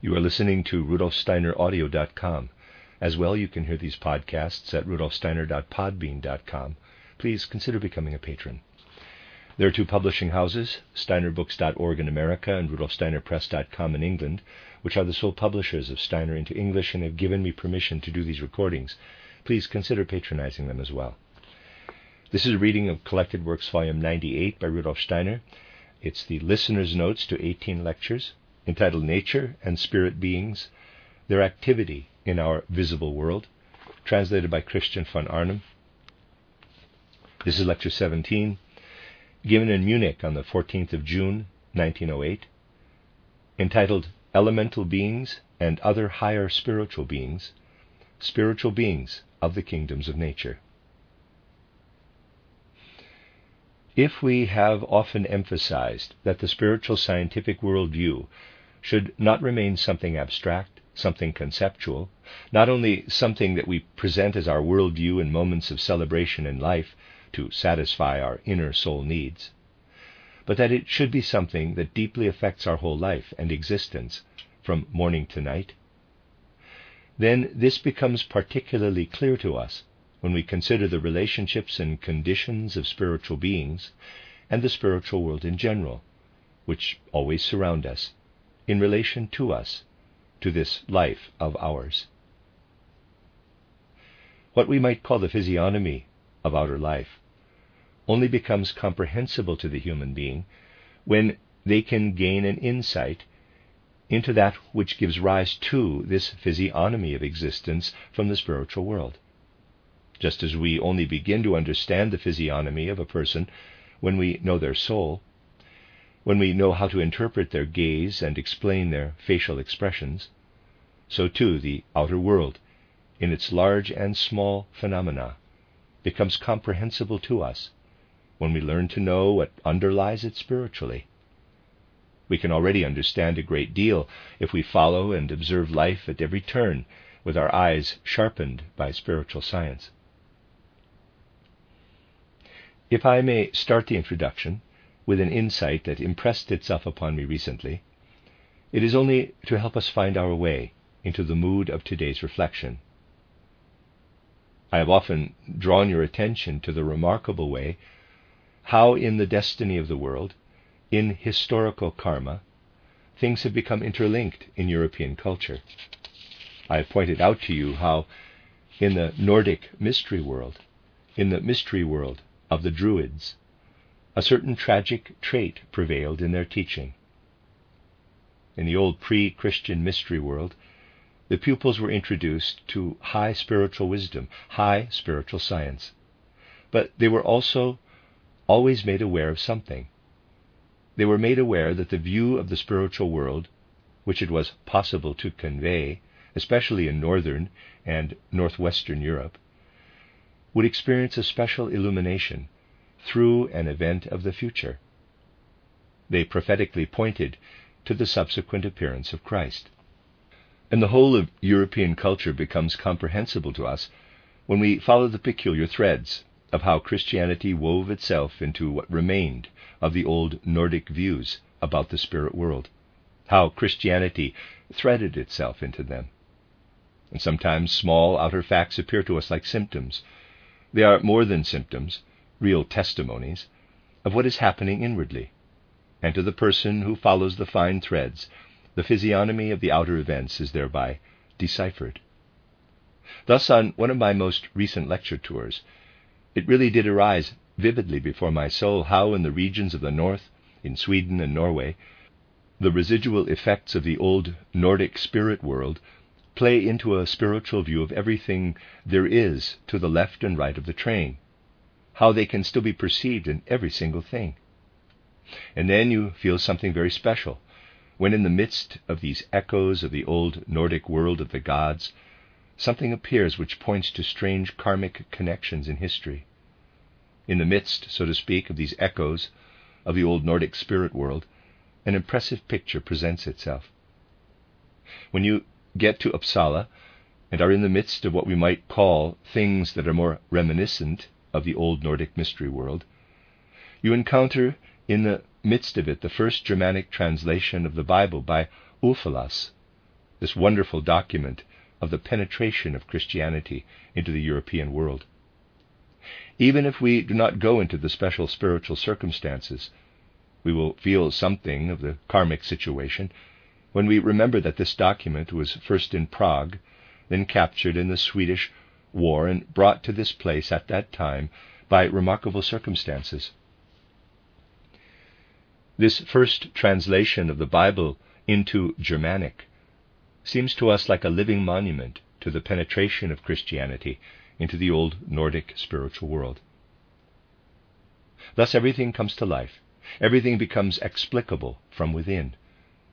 You are listening to rudolfsteineraudio.com. As well, you can hear these podcasts at rudolfsteiner.podbean.com. Please consider becoming a patron. There are two publishing houses, steinerbooks.org in America and rudolfsteinerpress.com in England, which are the sole publishers of Steiner into English and have given me permission to do these recordings. Please consider patronizing them as well. This is a reading of Collected Works, Volume 98 by Rudolf Steiner. It's the listener's notes to 18 lectures entitled Nature and Spirit Beings, Their Activity in Our Visible World, translated by Christian von Arnim. This is Lecture 17, given in Munich on the 14th of June, 1908, entitled Elemental Beings and Other Higher Spiritual Beings, Spiritual Beings of the Kingdoms of Nature. If we have often emphasized that the spiritual scientific worldview should not remain something abstract, something conceptual, not only something that we present as our worldview in moments of celebration in life to satisfy our inner soul needs, but that it should be something that deeply affects our whole life and existence from morning to night, then this becomes particularly clear to us when we consider the relationships and conditions of spiritual beings and the spiritual world in general, which always surround us in relation to us, to this life of ours. What we might call the physiognomy of outer life only becomes comprehensible to the human being when they can gain an insight into that which gives rise to this physiognomy of existence from the spiritual world. Just as we only begin to understand the physiognomy of a person when we know their soul, when we know how to interpret their gaze and explain their facial expressions, so too the outer world, in its large and small phenomena, becomes comprehensible to us when we learn to know what underlies it spiritually. We can already understand a great deal if we follow and observe life at every turn with our eyes sharpened by spiritual science. If I may start the introduction with an insight that impressed itself upon me recently, it is only to help us find our way into the mood of today's reflection. I have often drawn your attention to the remarkable way how, in the destiny of the world, in historical karma, things have become interlinked in European culture. I have pointed out to you how, in the Nordic mystery world, in the mystery world of the Druids, a certain tragic trait prevailed in their teaching. In the old pre Christian mystery world, the pupils were introduced to high spiritual wisdom, high spiritual science. But they were also always made aware of something. They were made aware that the view of the spiritual world, which it was possible to convey, especially in northern and northwestern Europe, would experience a special illumination through an event of the future. They prophetically pointed to the subsequent appearance of Christ. And the whole of European culture becomes comprehensible to us when we follow the peculiar threads of how Christianity wove itself into what remained of the old Nordic views about the spirit world, how Christianity threaded itself into them. And sometimes small outer facts appear to us like symptoms. They are more than symptoms, real testimonies of what is happening inwardly. And to the person who follows the fine threads, the physiognomy of the outer events is thereby deciphered. Thus, on one of my most recent lecture tours, it really did arise vividly before my soul how, in the regions of the north, in Sweden and Norway, the residual effects of the old Nordic spirit world play into a spiritual view of everything there is to the left and right of the train, how they can still be perceived in every single thing. And then you feel something very special when, in the midst of these echoes of the old Nordic world of the gods, something appears which points to strange karmic connections in history. In the midst, so to speak, of these echoes of the old Nordic spirit world, an impressive picture presents itself. When you get to Uppsala and are in the midst of what we might call things that are more reminiscent of the old Nordic mystery world, you encounter in the midst of it the first Germanic translation of the Bible by Ulfilas, this wonderful document of the penetration of Christianity into the European world. Even if we do not go into the special spiritual circumstances, we will feel something of the karmic situation when we remember that this document was first in Prague, then captured in the Swedish war, and brought to this place at that time by remarkable circumstances. This first translation of the Bible into Germanic seems to us like a living monument to the penetration of Christianity into the old Nordic spiritual world. Thus, everything comes to life, everything becomes explicable from within,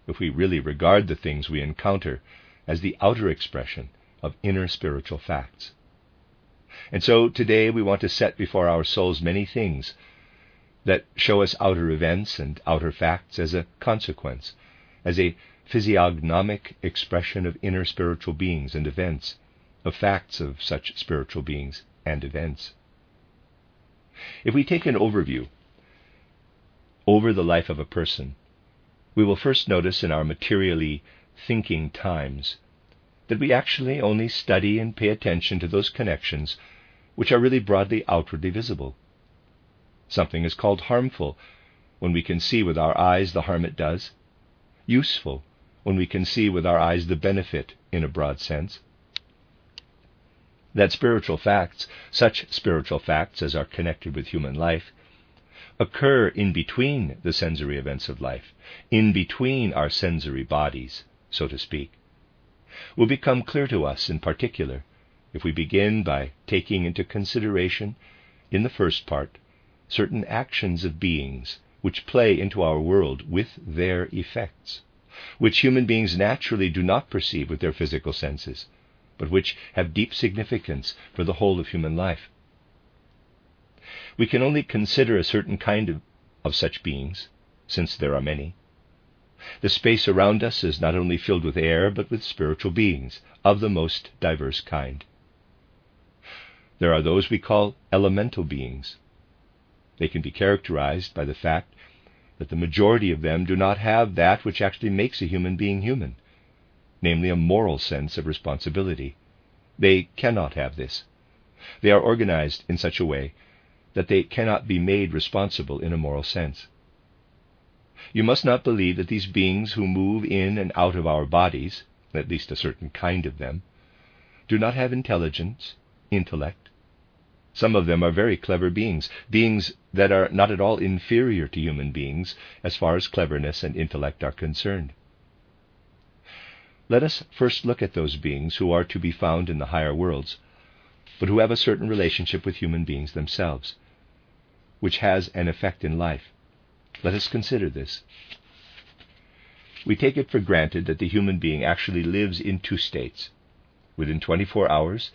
if we really regard the things we encounter as the outer expression of inner spiritual facts. And so today we want to set before our souls many things that show us outer events and outer facts as a consequence, as a physiognomic expression of inner spiritual beings and events, of facts of such spiritual beings and events. If we take an overview over the life of a person, we will first notice in our materially thinking times that we actually only study and pay attention to those connections which are really broadly outwardly visible. Something is called harmful when we can see with our eyes the harm it does, useful when we can see with our eyes the benefit in a broad sense. That spiritual facts, such spiritual facts as are connected with human life, occur in between the sensory events of life, in between our sensory bodies, so to speak, will become clear to us in particular if we begin by taking into consideration, in the first part, certain actions of beings which play into our world with their effects which human beings naturally do not perceive with their physical senses, but which have deep significance for the whole of human life. We can only consider a certain kind of, of such beings, since there are many. The space around us is not only filled with air, but with spiritual beings of the most diverse kind. There are those we call elemental beings. They can be characterized by the fact that the majority of them do not have that which actually makes a human being human, namely a moral sense of responsibility. They cannot have this. They are organized in such a way that they cannot be made responsible in a moral sense. You must not believe that these beings who move in and out of our bodies, at least a certain kind of them, do not have intelligence, intellect, some of them are very clever beings, beings that are not at all inferior to human beings as far as cleverness and intellect are concerned. Let us first look at those beings who are to be found in the higher worlds, but who have a certain relationship with human beings themselves, which has an effect in life. Let us consider this. We take it for granted that the human being actually lives in two states. Within 24 hours,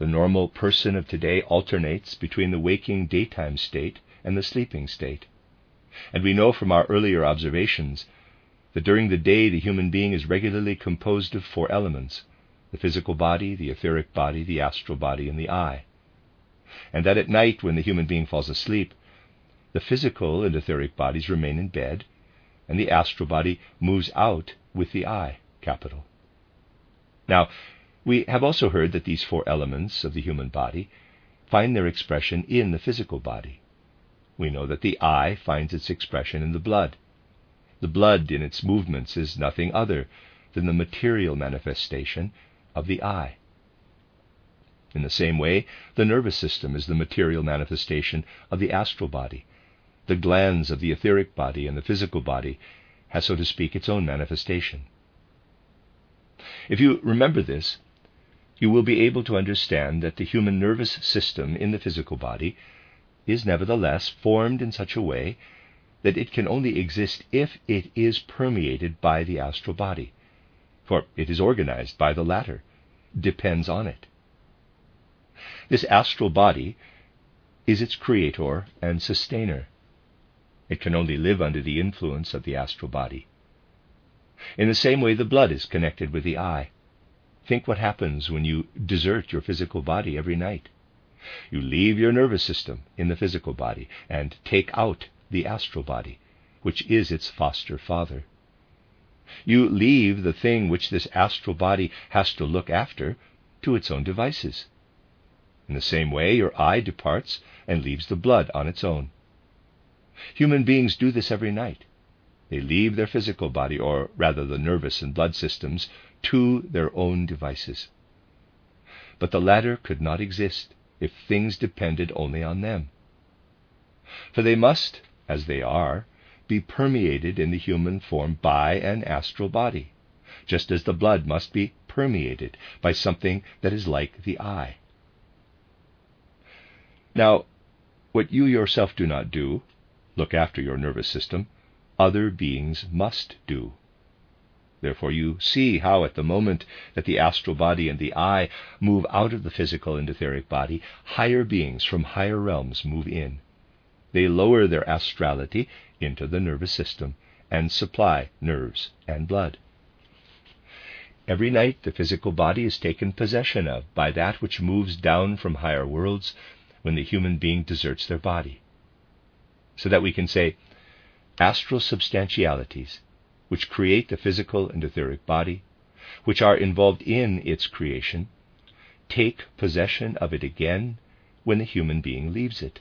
the normal person of today alternates between the waking daytime state and the sleeping state. And we know from our earlier observations that during the day the human being is regularly composed of four elements the physical body, the etheric body, the astral body, and the I. And that at night, when the human being falls asleep, the physical and etheric bodies remain in bed, and the astral body moves out with the I, capital. Now, we have also heard that these four elements of the human body find their expression in the physical body. We know that the I finds its expression in the blood. The blood in its movements is nothing other than the material manifestation of the I. In the same way, the nervous system is the material manifestation of the astral body. The glands of the etheric body and the physical body has, so to speak, its own manifestation. If you remember this, you will be able to understand that the human nervous system in the physical body is nevertheless formed in such a way that it can only exist if it is permeated by the astral body, for it is organized by the latter, depends on it. This astral body is its creator and sustainer. It can only live under the influence of the astral body. In the same way, the blood is connected with the I. Think what happens when you desert your physical body every night. You leave your nervous system in the physical body and take out the astral body, which is its foster father. You leave the thing which this astral body has to look after to its own devices. In the same way, your I departs and leaves the blood on its own. Human beings do this every night. They leave their physical body, or rather the nervous and blood systems, to their own devices. But the latter could not exist if things depended only on them. For they must, as they are, be permeated in the human form by an astral body, just as the blood must be permeated by something that is like the I. Now, what you yourself do not do, look after your nervous system, other beings must do. Therefore, you see how, at the moment that the astral body and the I move out of the physical and etheric body, higher beings from higher realms move in. They lower their astrality into the nervous system and supply nerves and blood. Every night, the physical body is taken possession of by that which moves down from higher worlds when the human being deserts their body. So that we can say, astral substantialities, which create the physical and etheric body, which are involved in its creation, take possession of it again when the human being leaves it.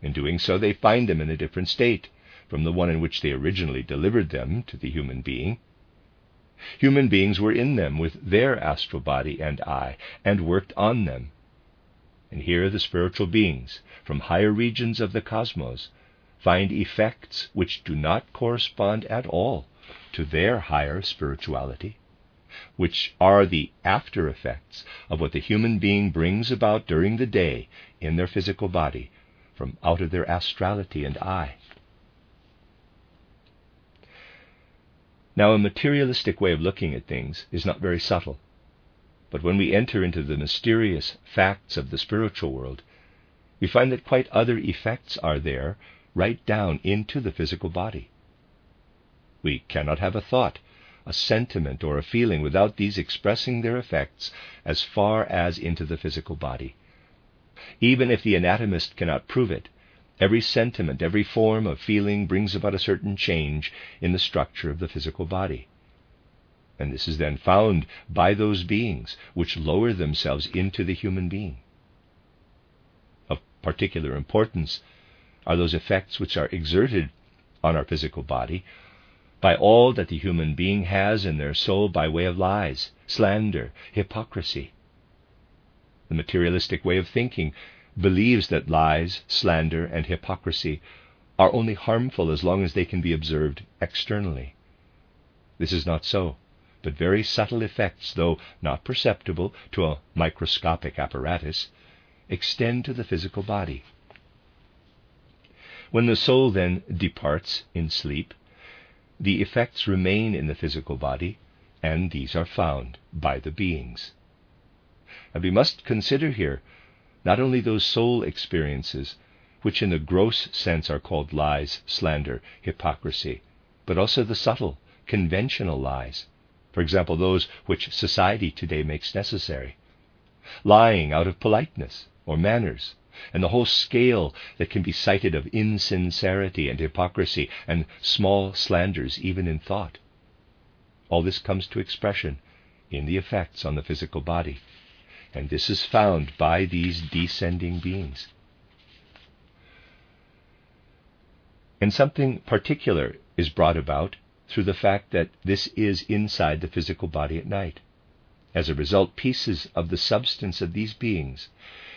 In doing so, they find them in a different state from the one in which they originally delivered them to the human being. Human beings were in them with their astral body and I, and worked on them. And here the spiritual beings from higher regions of the cosmos find effects which do not correspond at all to their higher spirituality, which are the after effects of what the human being brings about during the day in their physical body from out of their astrality and I. Now, a materialistic way of looking at things is not very subtle. But when we enter into the mysterious facts of the spiritual world, we find that quite other effects are there, right down into the physical body. We cannot have a thought, a sentiment, or a feeling without these expressing their effects as far as into the physical body. Even if the anatomist cannot prove it, every sentiment, every form of feeling brings about a certain change in the structure of the physical body. And this is then found by those beings which lower themselves into the human being. Of particular importance are those effects which are exerted on our physical body by all that the human being has in their soul by way of lies, slander, hypocrisy, the materialistic way of thinking believes that lies, slander, and hypocrisy are only harmful as long as they can be observed externally. This is not so, but very subtle effects, though not perceptible to a microscopic apparatus, extend to the physical body. When the soul then departs in sleep, the effects remain in the physical body, and these are found by the beings. And we must consider here not only those soul experiences, which in the gross sense are called lies, slander, hypocrisy, but also the subtle, conventional lies, for example, those which society today makes necessary. Lying out of politeness or manners, and the whole scale that can be cited of insincerity and hypocrisy and small slanders even in thought. All this comes to expression in the effects on the physical body and this is found by these descending beings. And something particular is brought about through the fact that this is inside the physical body at night. As a result, pieces of the substance of these beings,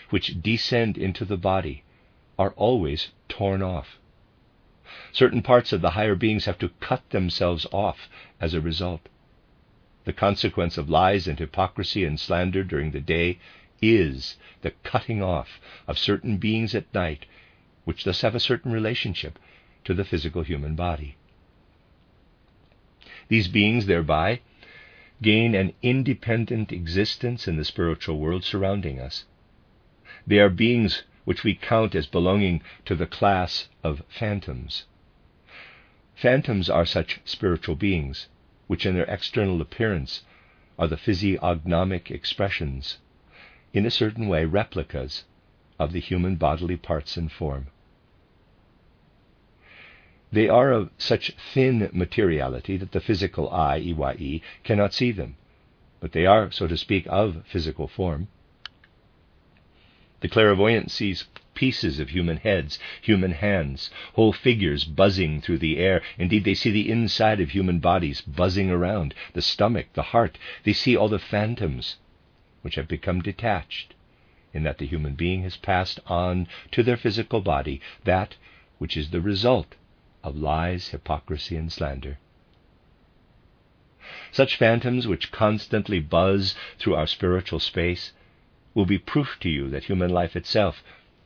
which descend into the body, are always torn off. Certain parts of the higher beings have to cut themselves off as a result. The consequence of lies and hypocrisy and slander during the day is the cutting off of certain beings at night, which thus have a certain relationship to the physical human body. These beings thereby gain an independent existence in the spiritual world surrounding us. They are beings which we count as belonging to the class of phantoms. Phantoms are such spiritual beings which in their external appearance are the physiognomic expressions, in a certain way replicas, of the human bodily parts and form. They are of such thin materiality that the physical eye, EYE, cannot see them, but they are, so to speak, of physical form. The clairvoyant sees pieces of human heads, human hands, whole figures buzzing through the air. Indeed, they see the inside of human bodies buzzing around, the stomach, the heart. They see all the phantoms which have become detached, in that the human being has passed on to their physical body that which is the result of lies, hypocrisy, and slander. Such phantoms which constantly buzz through our spiritual space will be proof to you that human life itself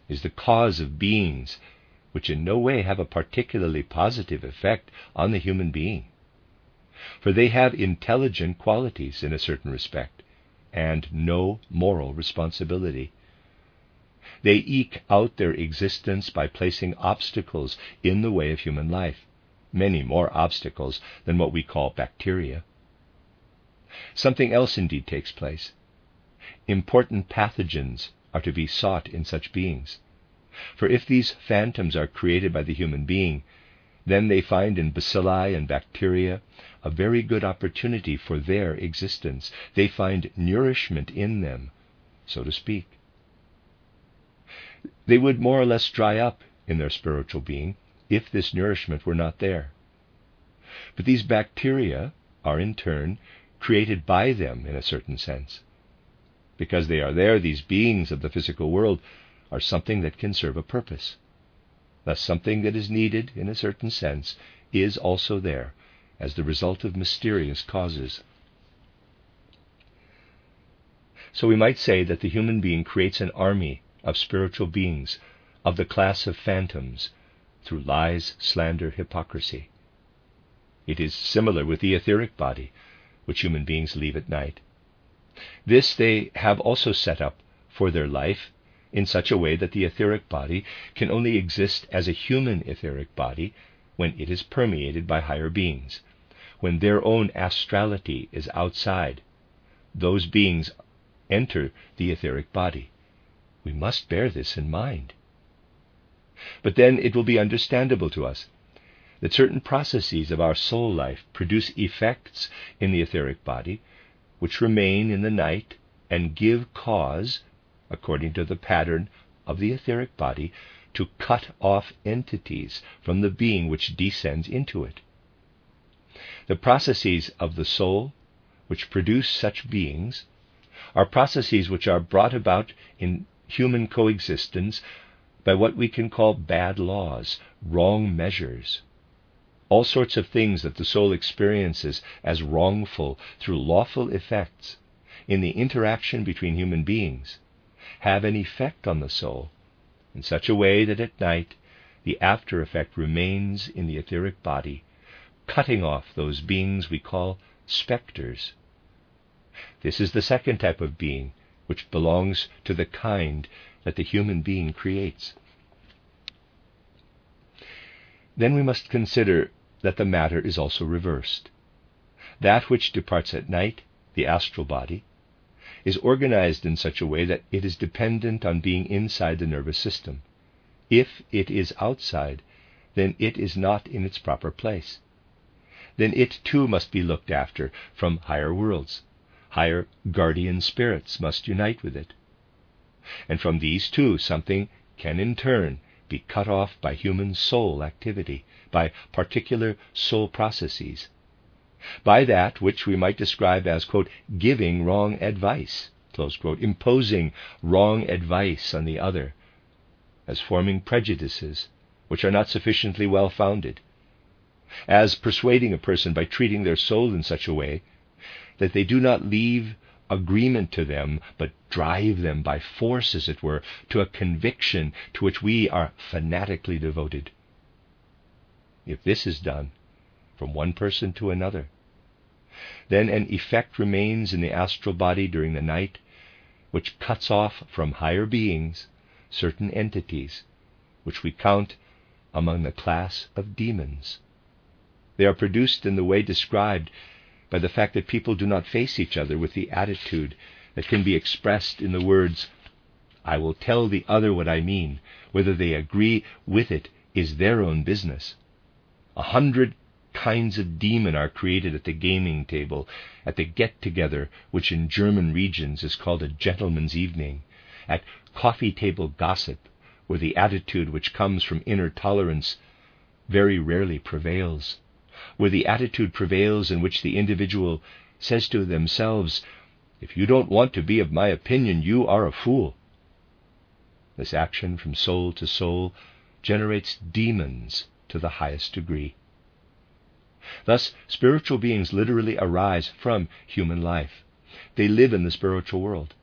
is the cause of beings which in no way have a particularly positive effect on the human being. For they have intelligent qualities in a certain respect and no moral responsibility. They eke out their existence by placing obstacles in the way of human life, many more obstacles than what we call bacteria. Something else indeed takes place. Important pathogens are to be sought in such beings. For if these phantoms are created by the human being, then they find in bacilli and bacteria a very good opportunity for their existence. They find nourishment in them, so to speak. They would more or less dry up in their spiritual being if this nourishment were not there. But these bacteria are in turn created by them in a certain sense. Because they are there, these beings of the physical world are something that can serve a purpose. Thus, something that is needed in a certain sense is also there as the result of mysterious causes. So we might say that the human being creates an army of spiritual beings of the class of phantoms through lies, slander, hypocrisy. It is similar with the etheric body, which human beings leave at night. This they have also set up for their life in such a way that the etheric body can only exist as a human etheric body when it is permeated by higher beings, when their own astrality is outside. Those beings enter the etheric body. We must bear this in mind. But then it will be understandable to us that certain processes of our soul life produce effects in the etheric body which remain in the night and give cause, according to the pattern of the etheric body, to cut off entities from the being which descends into it. The processes of the soul which produce such beings are processes which are brought about in human coexistence by what we can call bad laws, wrong measures. All sorts of things that the soul experiences as wrongful through lawful effects in the interaction between human beings have an effect on the soul in such a way that at night the after effect remains in the etheric body, cutting off those beings we call specters. This is the second type of being which belongs to the kind that the human being creates. Then we must consider that the matter is also reversed. That which departs at night, the astral body, is organized in such a way that it is dependent on being inside the nervous system. If it is outside, then it is not in its proper place. Then it too must be looked after from higher worlds higher guardian spirits must unite with it. And from these too, something can in turn be cut off by human soul activity, by particular soul processes, by that which we might describe as, quote, giving wrong advice, quote, imposing wrong advice on the other, as forming prejudices which are not sufficiently well founded, as persuading a person by treating their soul in such a way that they do not leave agreement to them, but drive them by force, as it were, to a conviction to which we are fanatically devoted. If this is done from one person to another, then an effect remains in the astral body during the night which cuts off from higher beings certain entities which we count among the class of demons. They are produced in the way described by the fact that people do not face each other with the attitude that can be expressed in the words, I will tell the other what I mean. Whether they agree with it is their own business. A hundred kinds of demon are created at the gaming table, at the get together, which in German regions is called a gentleman's evening, at coffee table gossip, where the attitude which comes from inner tolerance very rarely prevails, where the attitude prevails in which the individual says to themselves, If you don't want to be of my opinion, you are a fool. This action from soul to soul generates demons to the highest degree. Thus, spiritual beings literally arise from human life. They live in the spiritual world.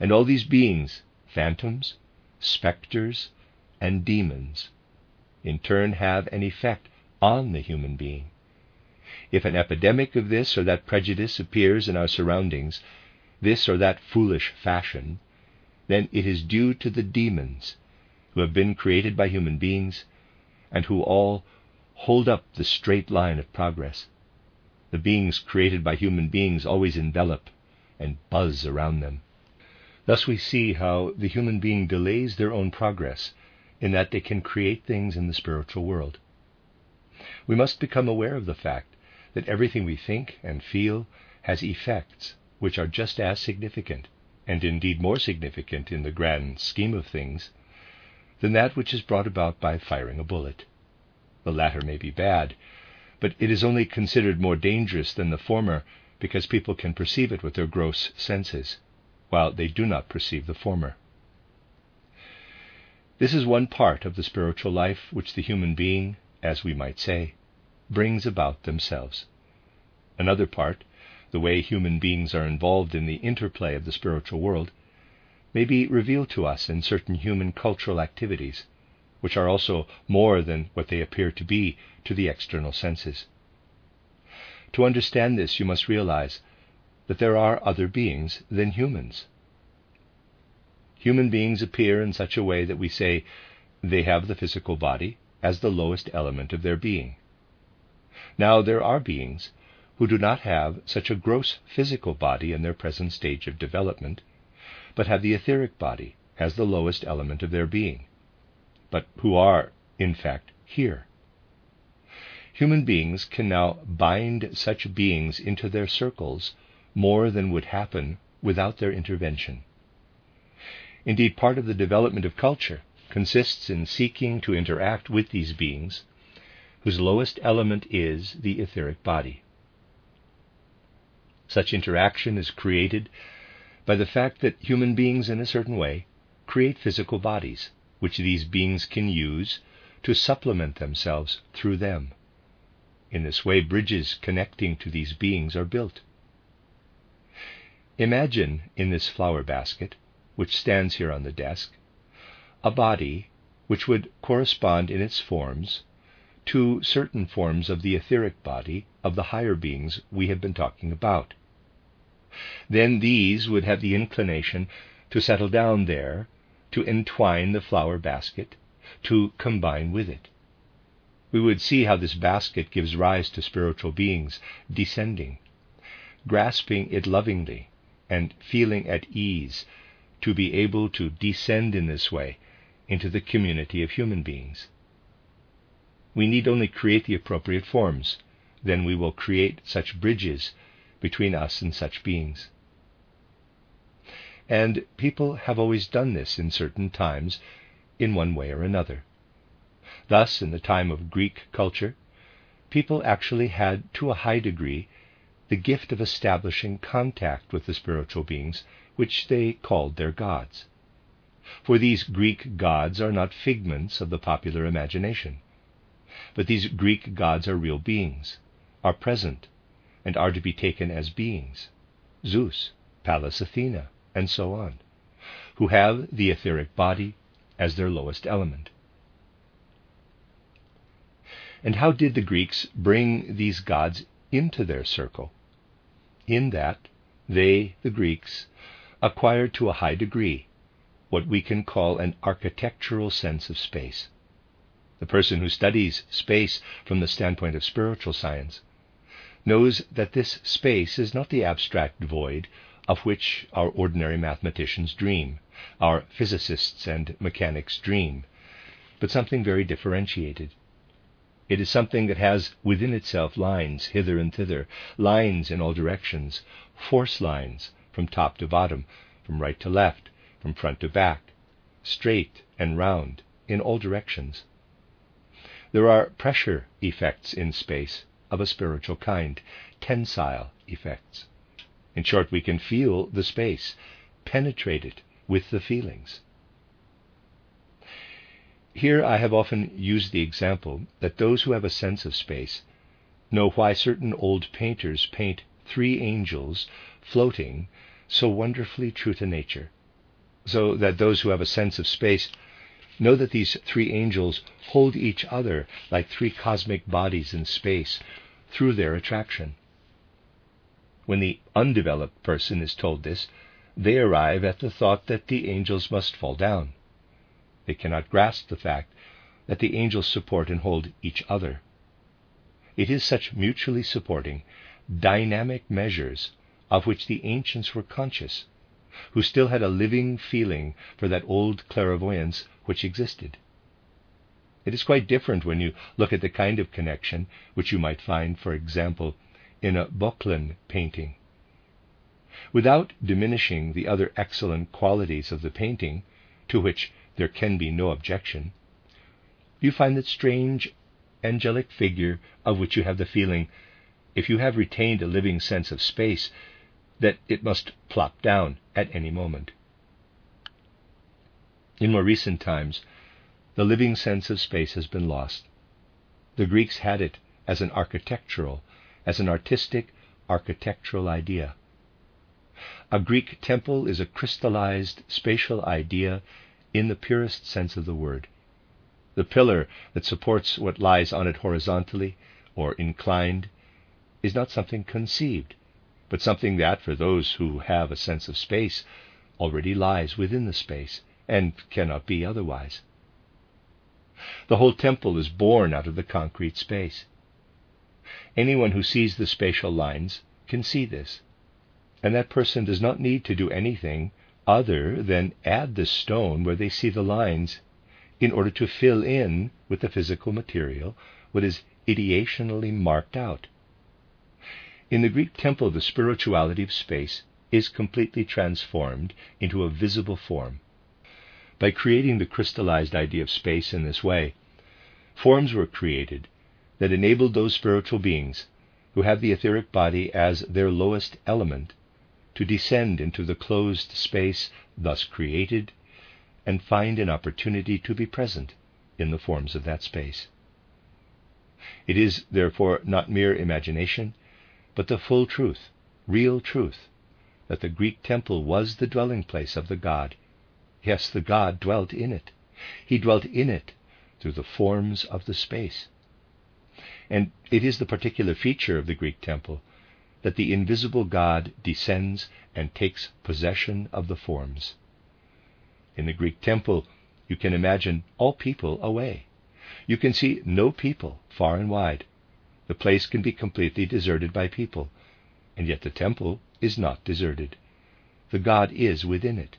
And all these beings, phantoms, specters, and demons, in turn have an effect on the human being. If an epidemic of this or that prejudice appears in our surroundings, this or that foolish fashion, then it is due to the demons who have been created by human beings and who all hold up the straight line of progress. The beings created by human beings always envelop and buzz around them. Thus we see how the human being delays their own progress in that they can create things in the spiritual world. We must become aware of the fact that everything we think and feel has effects which are just as significant, and indeed more significant in the grand scheme of things, than that which is brought about by firing a bullet. The latter may be bad, but it is only considered more dangerous than the former because people can perceive it with their gross senses, while they do not perceive the former. This is one part of the spiritual life which the human being, as we might say, brings about themselves. Another part, the way human beings are involved in the interplay of the spiritual world, may be revealed to us in certain human cultural activities which are also more than what they appear to be to the external senses. To understand this, you must realize that there are other beings than humans. Human beings appear in such a way that we say they have the physical body as the lowest element of their being. Now, there are beings who do not have such a gross physical body in their present stage of development, but have the etheric body as the lowest element of their being but who are, in fact, here. Human beings can now bind such beings into their circles more than would happen without their intervention. Indeed, part of the development of culture consists in seeking to interact with these beings, whose lowest element is the etheric body. Such interaction is created by the fact that human beings, in a certain way, create physical bodies which these beings can use to supplement themselves through them. In this way, bridges connecting to these beings are built. Imagine in this flower basket, which stands here on the desk, a body which would correspond in its forms to certain forms of the etheric body of the higher beings we have been talking about. Then these would have the inclination to settle down there to entwine the flower basket, to combine with it. We would see how this basket gives rise to spiritual beings descending, grasping it lovingly, and feeling at ease to be able to descend in this way into the community of human beings. We need only create the appropriate forms, then we will create such bridges between us and such beings. And people have always done this in certain times in one way or another. Thus, in the time of Greek culture, people actually had, to a high degree, the gift of establishing contact with the spiritual beings which they called their gods. For these Greek gods are not figments of the popular imagination, but these Greek gods are real beings, are present, and are to be taken as beings Zeus, Pallas Athena, and so on, who have the etheric body as their lowest element. And how did the Greeks bring these gods into their circle? In that they, the Greeks, acquired to a high degree what we can call an architectural sense of space. The person who studies space from the standpoint of spiritual science knows that this space is not the abstract void of which our ordinary mathematicians dream, our physicists and mechanics dream, but something very differentiated. It is something that has within itself lines hither and thither, lines in all directions, force lines from top to bottom, from right to left, from front to back, straight and round in all directions. There are pressure effects in space of a spiritual kind, tensile effects. In short, we can feel the space, penetrate it with the feelings. Here I have often used the example that those who have a sense of space know why certain old painters paint three angels floating so wonderfully true to nature, so that those who have a sense of space know that these three angels hold each other like three cosmic bodies in space through their attraction. When the undeveloped person is told this, they arrive at the thought that the angels must fall down. They cannot grasp the fact that the angels support and hold each other. It is such mutually supporting, dynamic measures of which the ancients were conscious, who still had a living feeling for that old clairvoyance which existed. It is quite different when you look at the kind of connection which you might find, for example, in a Böcklin painting. Without diminishing the other excellent qualities of the painting, to which there can be no objection, you find that strange angelic figure of which you have the feeling, if you have retained a living sense of space, that it must plop down at any moment. In more recent times, the living sense of space has been lost. The Greeks had it as an architectural as an artistic, architectural idea. A Greek temple is a crystallized spatial idea in the purest sense of the word. The pillar that supports what lies on it horizontally or inclined is not something conceived, but something that, for those who have a sense of space, already lies within the space and cannot be otherwise. The whole temple is born out of the concrete space. Anyone who sees the spatial lines can see this. And that person does not need to do anything other than add the stone where they see the lines in order to fill in with the physical material what is ideationally marked out. In the Greek temple, the spirituality of space is completely transformed into a visible form. By creating the crystallized idea of space in this way, forms were created that enabled those spiritual beings who have the etheric body as their lowest element to descend into the closed space thus created and find an opportunity to be present in the forms of that space. It is, therefore, not mere imagination, but the full truth, real truth, that the Greek temple was the dwelling place of the God. Yes, the God dwelt in it. He dwelt in it through the forms of the space. And it is the particular feature of the Greek temple that the invisible God descends and takes possession of the forms. In the Greek temple, you can imagine all people away. You can see no people far and wide. The place can be completely deserted by people, and yet the temple is not deserted. The God is within it.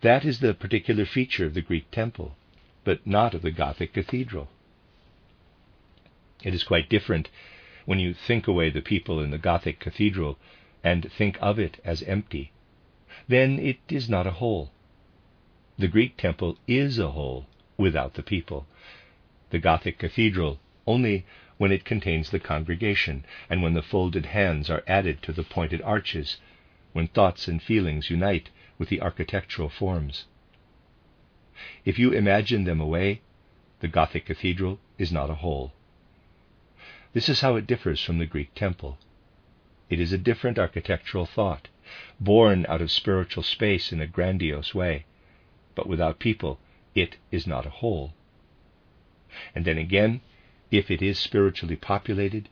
That is the particular feature of the Greek temple, but not of the Gothic cathedral. It is quite different when you think away the people in the Gothic cathedral and think of it as empty. Then it is not a whole. The Greek temple is a whole without the people. The Gothic cathedral only when it contains the congregation, and when the folded hands are added to the pointed arches, when thoughts and feelings unite with the architectural forms. If you imagine them away, the Gothic cathedral is not a whole. This is how it differs from the Greek temple. It is a different architectural thought, born out of spiritual space in a grandiose way, but without people, it is not a whole. And then again, if it is spiritually populated,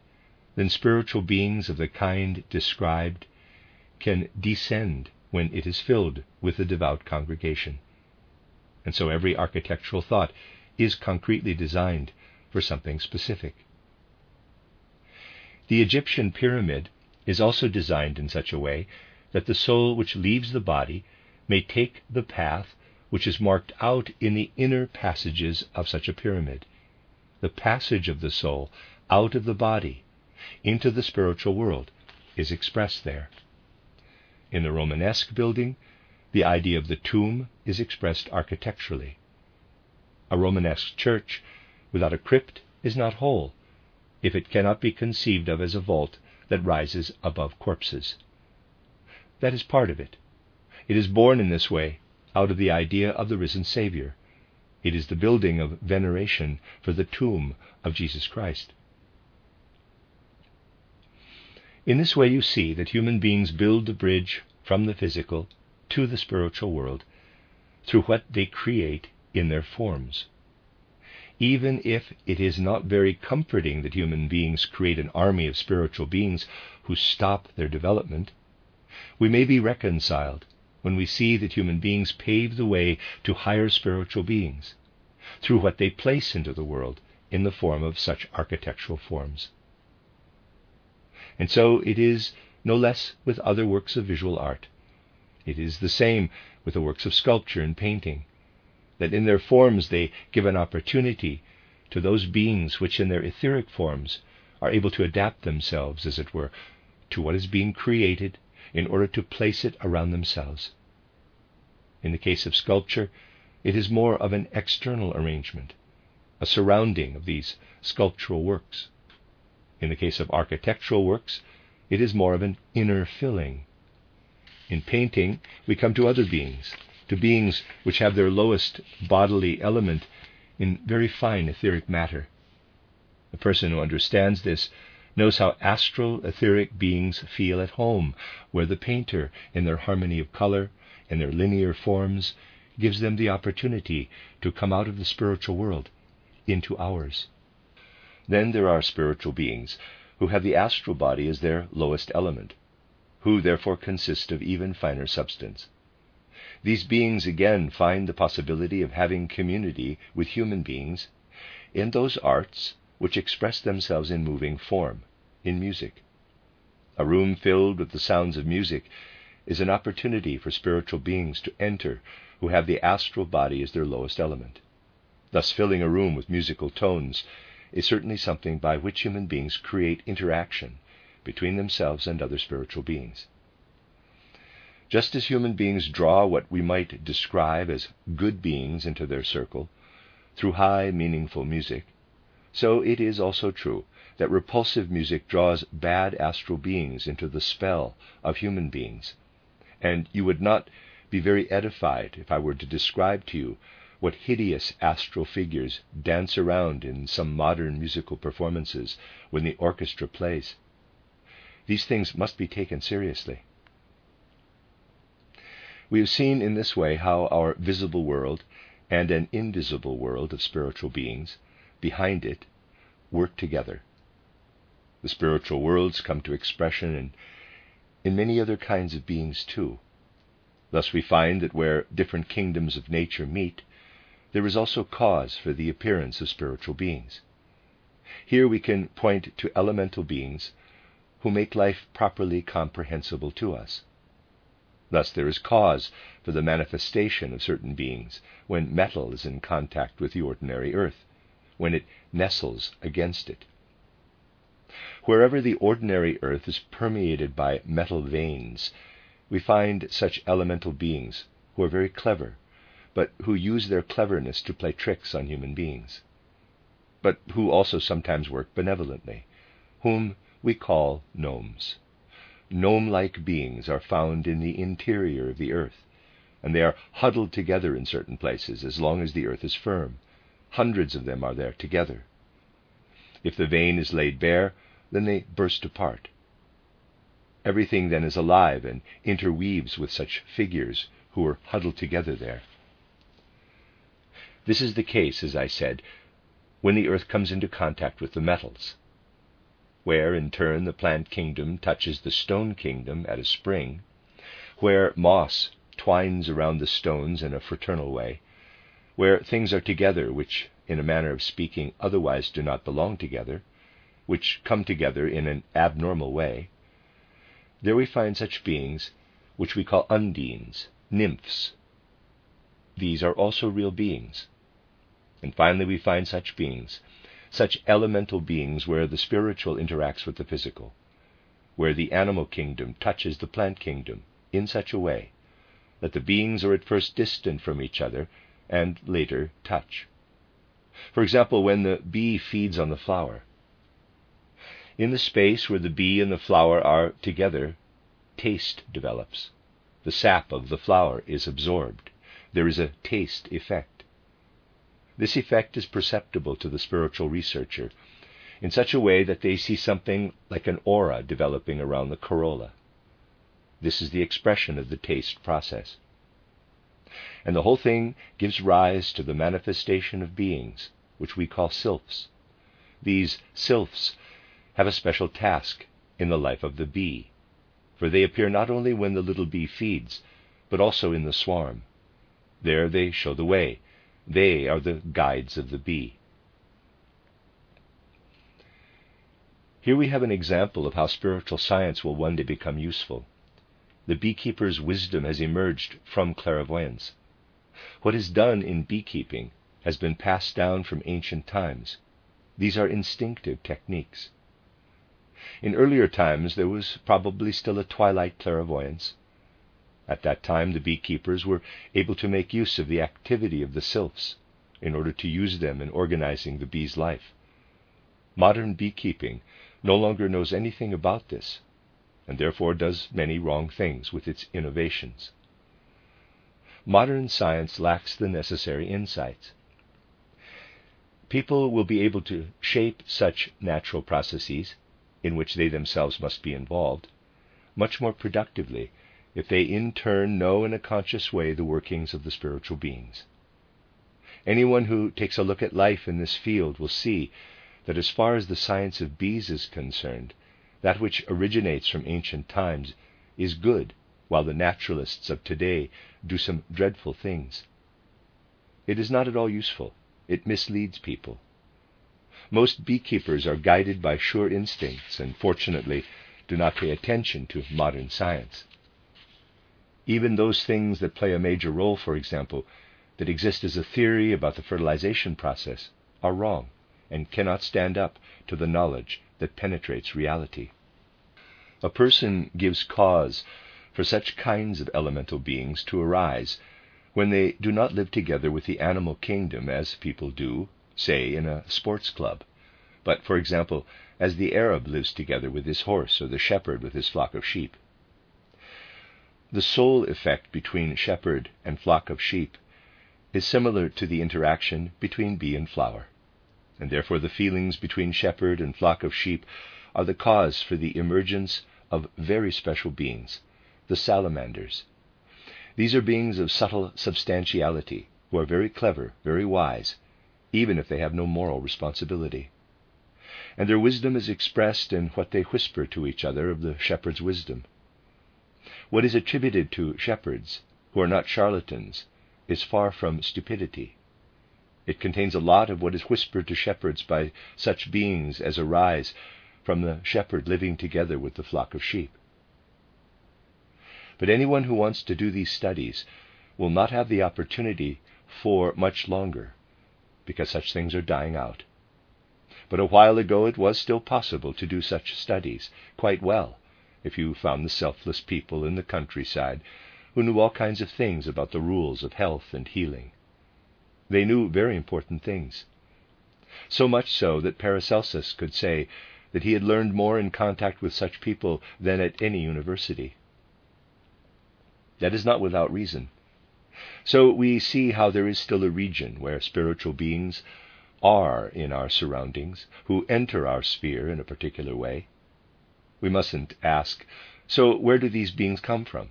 then spiritual beings of the kind described can descend when it is filled with a devout congregation. And so every architectural thought is concretely designed for something specific. The Egyptian pyramid is also designed in such a way that the soul which leaves the body may take the path which is marked out in the inner passages of such a pyramid. The passage of the soul out of the body into the spiritual world, is expressed there. In the Romanesque building, the idea of the tomb is expressed architecturally. A Romanesque church without a crypt is not whole, if it cannot be conceived of as a vault that rises above corpses. That is part of it. It is born in this way out of the idea of the risen Savior. It is the building of veneration for the tomb of Jesus Christ. In this way, you see that human beings build the bridge from the physical to the spiritual world through what they create in their forms. Even if it is not very comforting that human beings create an army of spiritual beings who stop their development, we may be reconciled when we see that human beings pave the way to higher spiritual beings through what they place into the world in the form of such architectural forms. And so it is no less with other works of visual art. It is the same with the works of sculpture and painting, that in their forms they give an opportunity to those beings which in their etheric forms are able to adapt themselves, as it were, to what is being created in order to place it around themselves. In the case of sculpture, it is more of an external arrangement, a surrounding of these sculptural works. In the case of architectural works, it is more of an inner filling. In painting, we come to other beings, to beings which have their lowest bodily element in very fine etheric matter. The person who understands this knows how astral etheric beings feel at home, where the painter, in their harmony of color, in their linear forms, gives them the opportunity to come out of the spiritual world into ours. Then there are spiritual beings who have the astral body as their lowest element, who therefore consist of even finer substance. These beings again find the possibility of having community with human beings in those arts which express themselves in moving form, in music. A room filled with the sounds of music is an opportunity for spiritual beings to enter who have the astral body as their lowest element. Thus, filling a room with musical tones is certainly something by which human beings create interaction between themselves and other spiritual beings. Just as human beings draw what we might describe as good beings into their circle through high, meaningful music, so it is also true that repulsive music draws bad astral beings into the spell of human beings. And you would not be very edified if I were to describe to you what hideous astral figures dance around in some modern musical performances when the orchestra plays. These things must be taken seriously. We have seen in this way how our visible world and an invisible world of spiritual beings behind it work together. The spiritual worlds come to expression in, in many other kinds of beings too. Thus, we find that where different kingdoms of nature meet, there is also cause for the appearance of spiritual beings. Here we can point to elemental beings who make life properly comprehensible to us. Thus, there is cause for the manifestation of certain beings when metal is in contact with the ordinary earth, when it nestles against it. Wherever the ordinary earth is permeated by metal veins, we find such elemental beings who are very clever but who use their cleverness to play tricks on human beings, but who also sometimes work benevolently, whom we call gnomes. Gnome like beings are found in the interior of the earth, and they are huddled together in certain places as long as the earth is firm. Hundreds of them are there together. If the vein is laid bare, then they burst apart. Everything then is alive and interweaves with such figures who are huddled together there. This is the case, as I said, when the earth comes into contact with the metals, where in turn the plant kingdom touches the stone kingdom at a spring, where moss twines around the stones in a fraternal way, where things are together which, in a manner of speaking, otherwise do not belong together, which come together in an abnormal way, there we find such beings which we call undines, nymphs. These are also real beings. And finally, we find such beings, such elemental beings where the spiritual interacts with the physical, where the animal kingdom touches the plant kingdom in such a way that the beings are at first distant from each other and later touch. For example, when the bee feeds on the flower. In the space where the bee and the flower are together, taste develops. The sap of the flower is absorbed. There is a taste effect. This effect is perceptible to the spiritual researcher in such a way that they see something like an aura developing around the corolla. This is the expression of the taste process. And the whole thing gives rise to the manifestation of beings, which we call sylphs. These sylphs have a special task in the life of the bee, for they appear not only when the little bee feeds, but also in the swarm. There they show the way. They are the guides of the bee. Here we have an example of how spiritual science will one day become useful. The beekeeper's wisdom has emerged from clairvoyance. What is done in beekeeping has been passed down from ancient times. These are instinctive techniques. In earlier times, there was probably still a twilight clairvoyance. At that time, the beekeepers were able to make use of the activity of the sylphs in order to use them in organizing the bee's life. Modern beekeeping no longer knows anything about this, and therefore does many wrong things with its innovations modern science lacks the necessary insights. People will be able to shape such natural processes, in which they themselves must be involved, much more productively if they in turn know in a conscious way the workings of the spiritual beings. Anyone who takes a look at life in this field will see that as far as the science of bees is concerned, that which originates from ancient times is good while the naturalists of today do some dreadful things. It is not at all useful. It misleads people. Most beekeepers are guided by sure instincts and, fortunately, do not pay attention to modern science. Even those things that play a major role, for example, that exist as a theory about the fertilization process, are wrong and cannot stand up to the knowledge that penetrates reality. A person gives cause for such kinds of elemental beings to arise when they do not live together with the animal kingdom as people do, say, in a sports club, but, for example, as the Arab lives together with his horse or the shepherd with his flock of sheep. The soul effect between shepherd and flock of sheep is similar to the interaction between bee and flower, and therefore the feelings between shepherd and flock of sheep are the cause for the emergence of very special beings the salamanders. These are beings of subtle substantiality, who are very clever, very wise, even if they have no moral responsibility. And their wisdom is expressed in what they whisper to each other of the shepherd's wisdom. What is attributed to shepherds, who are not charlatans, is far from stupidity. It contains a lot of what is whispered to shepherds by such beings as arise from the shepherd living together with the flock of sheep. But anyone who wants to do these studies will not have the opportunity for much longer, because such things are dying out. But a while ago it was still possible to do such studies quite well if you found the selfless people in the countryside who knew all kinds of things about the rules of health and healing. They knew very important things. So much so that Paracelsus could say that he had learned more in contact with such people than at any university. That is not without reason. So we see how there is still a region where spiritual beings are in our surroundings, who enter our sphere in a particular way. We mustn't ask, so where do these beings come from?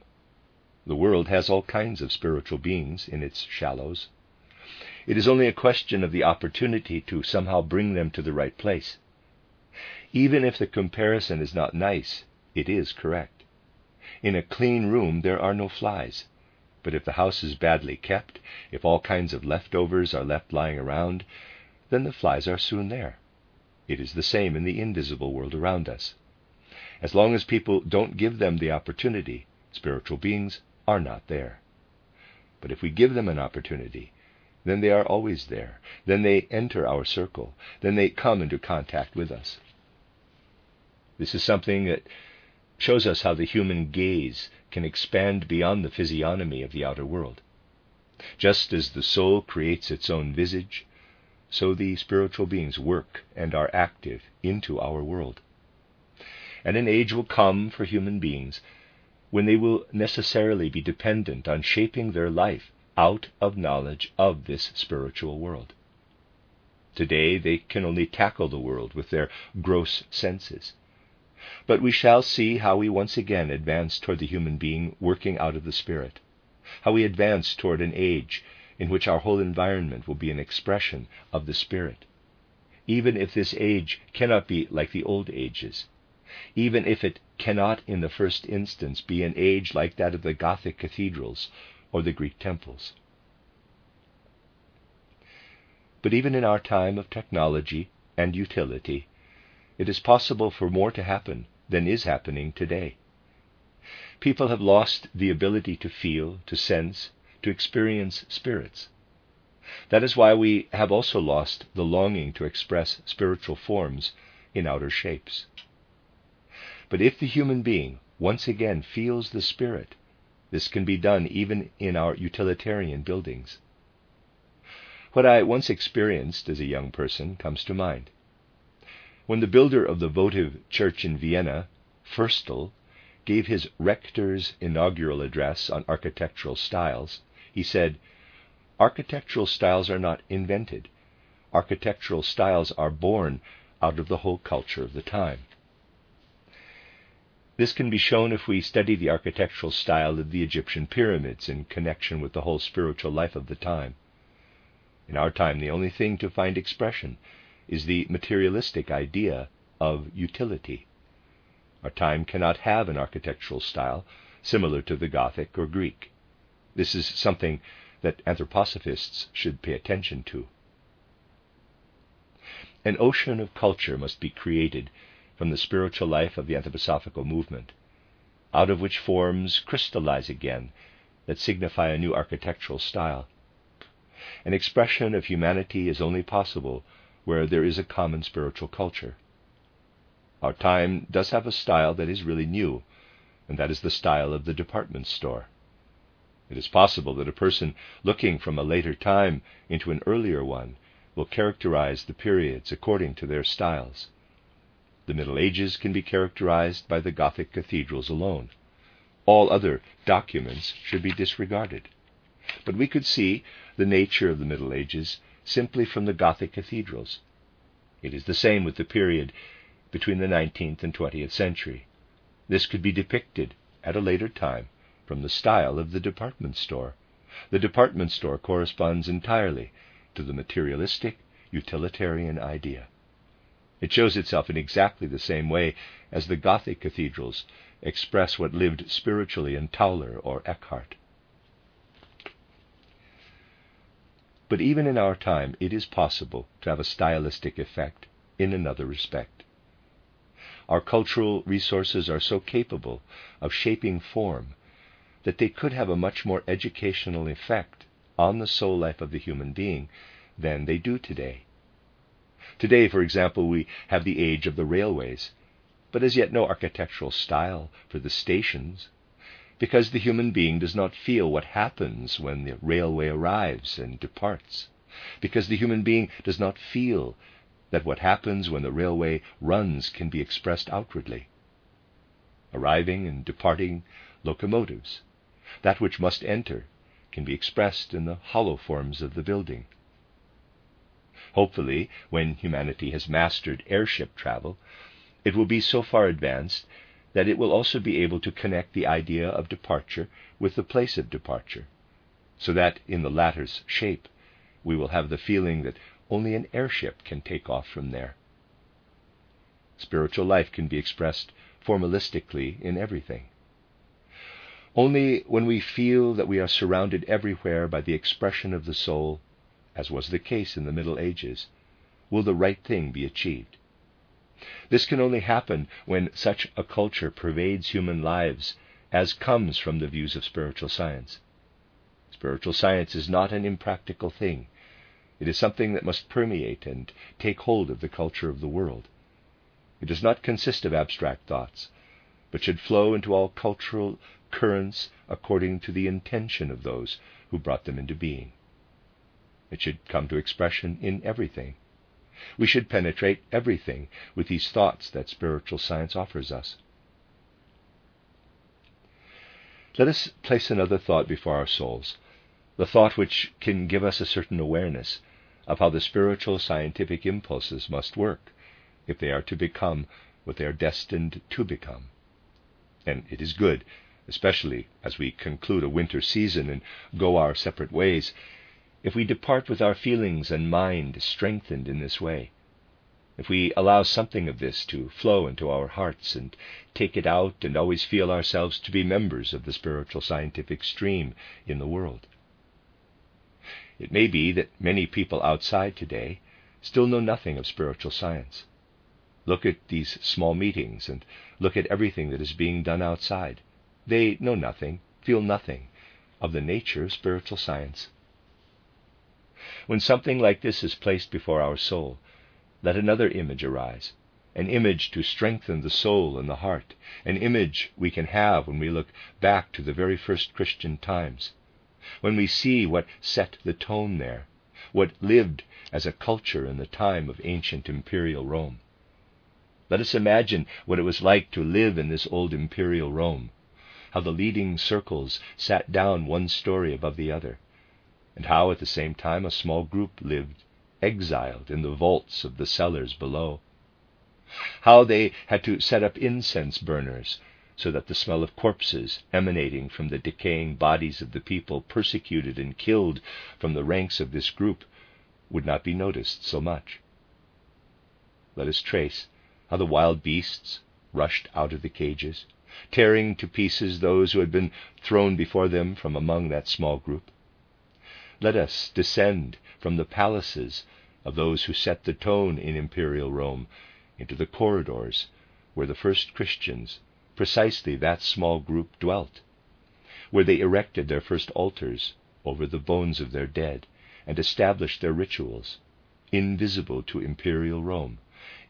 The world has all kinds of spiritual beings in its shallows. It is only a question of the opportunity to somehow bring them to the right place. Even if the comparison is not nice, it is correct. In a clean room there are no flies. But if the house is badly kept, if all kinds of leftovers are left lying around, then the flies are soon there. It is the same in the invisible world around us. As long as people don't give them the opportunity, spiritual beings are not there. But if we give them an opportunity, then they are always there. Then they enter our circle. Then they come into contact with us. This is something that shows us how the human gaze can expand beyond the physiognomy of the outer world. Just as the soul creates its own visage, so the spiritual beings work and are active into our world. And an age will come for human beings when they will necessarily be dependent on shaping their life out of knowledge of this spiritual world. Today they can only tackle the world with their gross senses. But we shall see how we once again advance toward the human being working out of the Spirit, how we advance toward an age in which our whole environment will be an expression of the Spirit. Even if this age cannot be like the old ages, even if it cannot in the first instance be an age like that of the Gothic cathedrals or the Greek temples. But even in our time of technology and utility, it is possible for more to happen than is happening today. People have lost the ability to feel, to sense, to experience spirits. That is why we have also lost the longing to express spiritual forms in outer shapes. But if the human being once again feels the Spirit, this can be done even in our utilitarian buildings. What I once experienced as a young person comes to mind. When the builder of the votive church in Vienna, Ferstel, gave his rector's inaugural address on architectural styles, he said, Architectural styles are not invented. Architectural styles are born out of the whole culture of the time. This can be shown if we study the architectural style of the Egyptian pyramids in connection with the whole spiritual life of the time. In our time, the only thing to find expression is the materialistic idea of utility. Our time cannot have an architectural style similar to the Gothic or Greek. This is something that anthroposophists should pay attention to. An ocean of culture must be created from the spiritual life of the anthroposophical movement, out of which forms crystallize again that signify a new architectural style. An expression of humanity is only possible where there is a common spiritual culture. Our time does have a style that is really new, and that is the style of the department store. It is possible that a person looking from a later time into an earlier one will characterize the periods according to their styles. The Middle Ages can be characterized by the Gothic cathedrals alone. All other documents should be disregarded. But we could see the nature of the Middle Ages simply from the Gothic cathedrals. It is the same with the period between the 19th and 20th century. This could be depicted at a later time from the style of the department store. The department store corresponds entirely to the materialistic, utilitarian idea. It shows itself in exactly the same way as the Gothic cathedrals express what lived spiritually in Tauler or Eckhart. But even in our time, it is possible to have a stylistic effect in another respect. Our cultural resources are so capable of shaping form that they could have a much more educational effect on the soul life of the human being than they do today. Today, for example, we have the age of the railways, but as yet no architectural style for the stations, because the human being does not feel what happens when the railway arrives and departs, because the human being does not feel that what happens when the railway runs can be expressed outwardly. Arriving and departing locomotives, that which must enter, can be expressed in the hollow forms of the building. Hopefully, when humanity has mastered airship travel, it will be so far advanced that it will also be able to connect the idea of departure with the place of departure, so that in the latter's shape we will have the feeling that only an airship can take off from there. Spiritual life can be expressed formalistically in everything. Only when we feel that we are surrounded everywhere by the expression of the soul as was the case in the Middle Ages, will the right thing be achieved. This can only happen when such a culture pervades human lives as comes from the views of spiritual science. Spiritual science is not an impractical thing. It is something that must permeate and take hold of the culture of the world. It does not consist of abstract thoughts, but should flow into all cultural currents according to the intention of those who brought them into being. It should come to expression in everything. We should penetrate everything with these thoughts that spiritual science offers us. Let us place another thought before our souls, the thought which can give us a certain awareness of how the spiritual scientific impulses must work if they are to become what they are destined to become. And it is good, especially as we conclude a winter season and go our separate ways, if we depart with our feelings and mind strengthened in this way. If we allow something of this to flow into our hearts and take it out and always feel ourselves to be members of the spiritual scientific stream in the world. It may be that many people outside today still know nothing of spiritual science. Look at these small meetings and look at everything that is being done outside. They know nothing, feel nothing of the nature of spiritual science. When something like this is placed before our soul, let another image arise, an image to strengthen the soul and the heart, an image we can have when we look back to the very first Christian times when we see what set the tone there, what lived as a culture in the time of ancient imperial Rome. Let us imagine what it was like to live in this old imperial Rome, how the leading circles sat down one story above the other, and how at the same time a small group lived exiled in the vaults of the cellars below. How they had to set up incense burners so that the smell of corpses emanating from the decaying bodies of the people persecuted and killed from the ranks of this group would not be noticed so much. Let us trace how the wild beasts rushed out of the cages, tearing to pieces those who had been thrown before them from among that small group. Let us descend from the palaces of those who set the tone in imperial Rome into the corridors where the first Christians precisely that small group dwelt, where they erected their first altars over the bones of their dead and established their rituals, invisible to imperial Rome,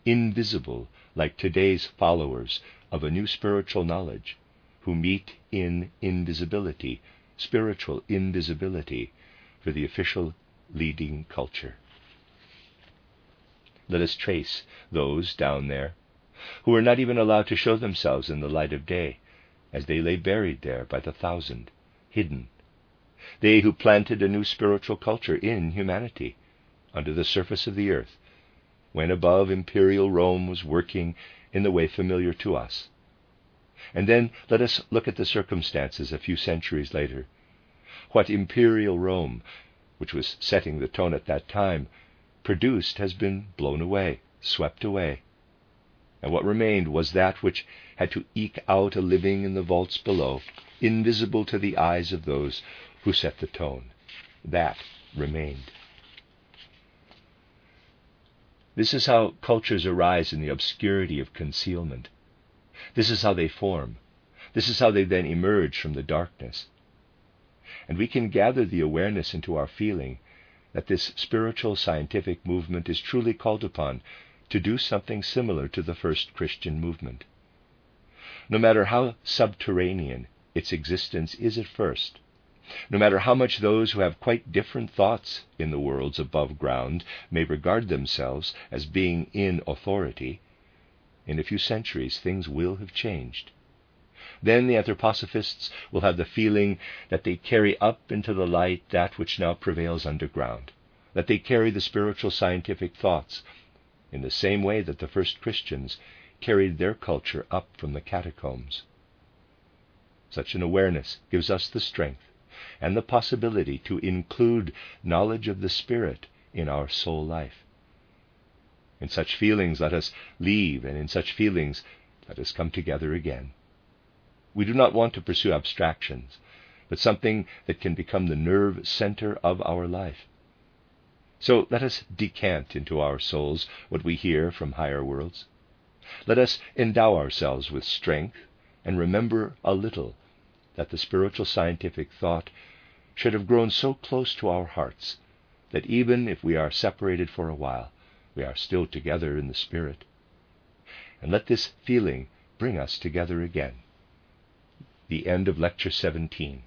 invisible like today's followers of a new spiritual knowledge who meet in invisibility, spiritual invisibility, for the official leading culture. Let us trace those down there who were not even allowed to show themselves in the light of day, as they lay buried there by the thousand, hidden. They who planted a new spiritual culture in humanity, under the surface of the earth, when above imperial Rome was working in the way familiar to us. And then let us look at the circumstances a few centuries later. What imperial Rome, which was setting the tone at that time, produced has been blown away, swept away and what remained was that which had to eke out a living in the vaults below, invisible to the eyes of those who set the tone. That remained. This is how cultures arise in the obscurity of concealment. This is how they form. This is how they then emerge from the darkness. And we can gather the awareness into our feeling that this spiritual scientific movement is truly called upon to do something similar to the first Christian movement. No matter how subterranean its existence is at first, no matter how much those who have quite different thoughts in the worlds above ground may regard themselves as being in authority, in a few centuries things will have changed. Then the anthroposophists will have the feeling that they carry up into the light that which now prevails underground, that they carry the spiritual scientific thoughts in the same way that the first Christians carried their culture up from the catacombs. Such an awareness gives us the strength and the possibility to include knowledge of the Spirit in our soul life. In such feelings, let us leave, and in such feelings, let us come together again. We do not want to pursue abstractions, but something that can become the nerve center of our life. So let us decant into our souls what we hear from higher worlds. Let us endow ourselves with strength and remember a little that the spiritual scientific thought should have grown so close to our hearts that even if we are separated for a while, we are still together in the Spirit. And let this feeling bring us together again. The end of Lecture 17.